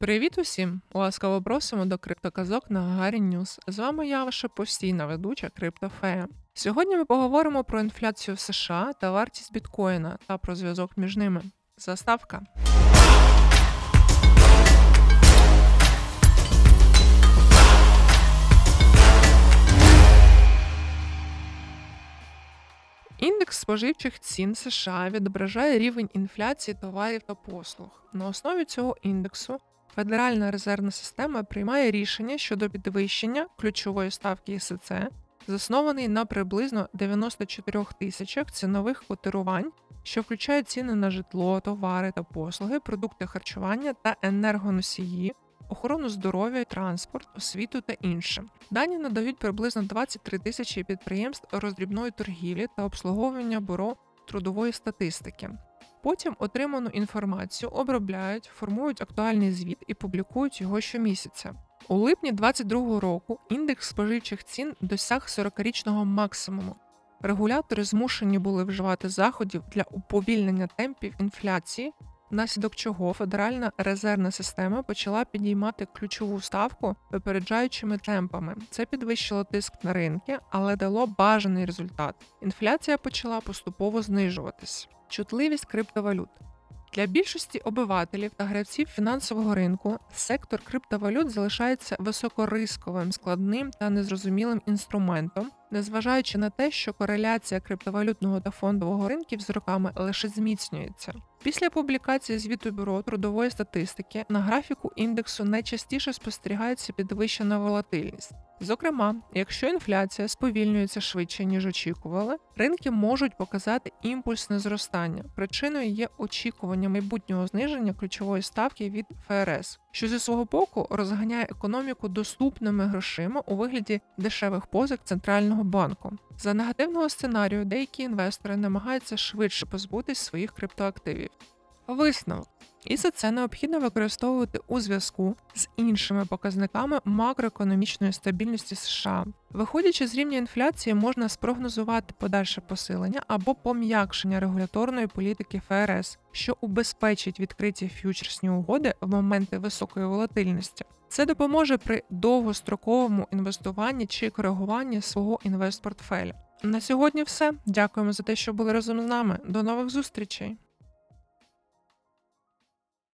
Привіт усім! Ласкаво просимо до криптоказок на Гагарін Ньюс. З вами я, ваша постійна ведуча Криптофея. Сьогодні ми поговоримо про інфляцію в США та вартість біткоїна та про зв'язок між ними. Заставка. Індекс споживчих цін США відображає рівень інфляції товарів та послуг. На основі цього індексу Федеральна резервна система приймає рішення щодо підвищення ключової ставки ІСЦ, заснований на приблизно 94 тисячах цінових котирувань, що включають ціни на житло, товари та послуги, продукти харчування та енергоносії, охорону здоров'я, транспорт, освіту та інше. Дані надають приблизно 23 тисячі підприємств роздрібної торгівлі та обслуговування бюро трудової статистики. Потім отриману інформацію обробляють, формують актуальний звіт і публікують його щомісяця. У липні 2022 року індекс споживчих цін досяг 40-річного максимуму. Регулятори змушені були вживати заходів для уповільнення темпів інфляції, внаслідок чого Федеральна резервна система почала підіймати ключову ставку випереджаючими темпами. Це підвищило тиск на ринки, але дало бажаний результат. Інфляція почала поступово знижуватись. Чутливість криптовалют. Для більшості обивателів та гравців фінансового ринку сектор криптовалют залишається високорисковим, складним та незрозумілим інструментом, незважаючи на те, що кореляція криптовалютного та фондового ринків з роками лише зміцнюється. Після публікації звіту бюро трудової статистики на графіку індексу найчастіше спостерігається підвищена волатильність. Зокрема, якщо інфляція сповільнюється швидше, ніж очікували, ринки можуть показати імпульсне зростання. Причиною є очікування майбутнього зниження ключової ставки від ФРС, що зі свого боку розганяє економіку доступними грошима у вигляді дешевих позик центрального банку. За негативного сценарію деякі інвестори намагаються швидше позбутись своїх криптоактивів. Висновок. І за це необхідно використовувати у зв'язку з іншими показниками макроекономічної стабільності США. Виходячи з рівня інфляції, можна спрогнозувати подальше посилення або пом'якшення регуляторної політики ФРС, що убезпечить відкриті ф'ючерсні угоди в моменти високої волатильності. Це допоможе при довгостроковому інвестуванні чи коригуванні свого інвестпортфеля. На сьогодні все. Дякуємо за те, що були разом з нами. До нових зустрічей!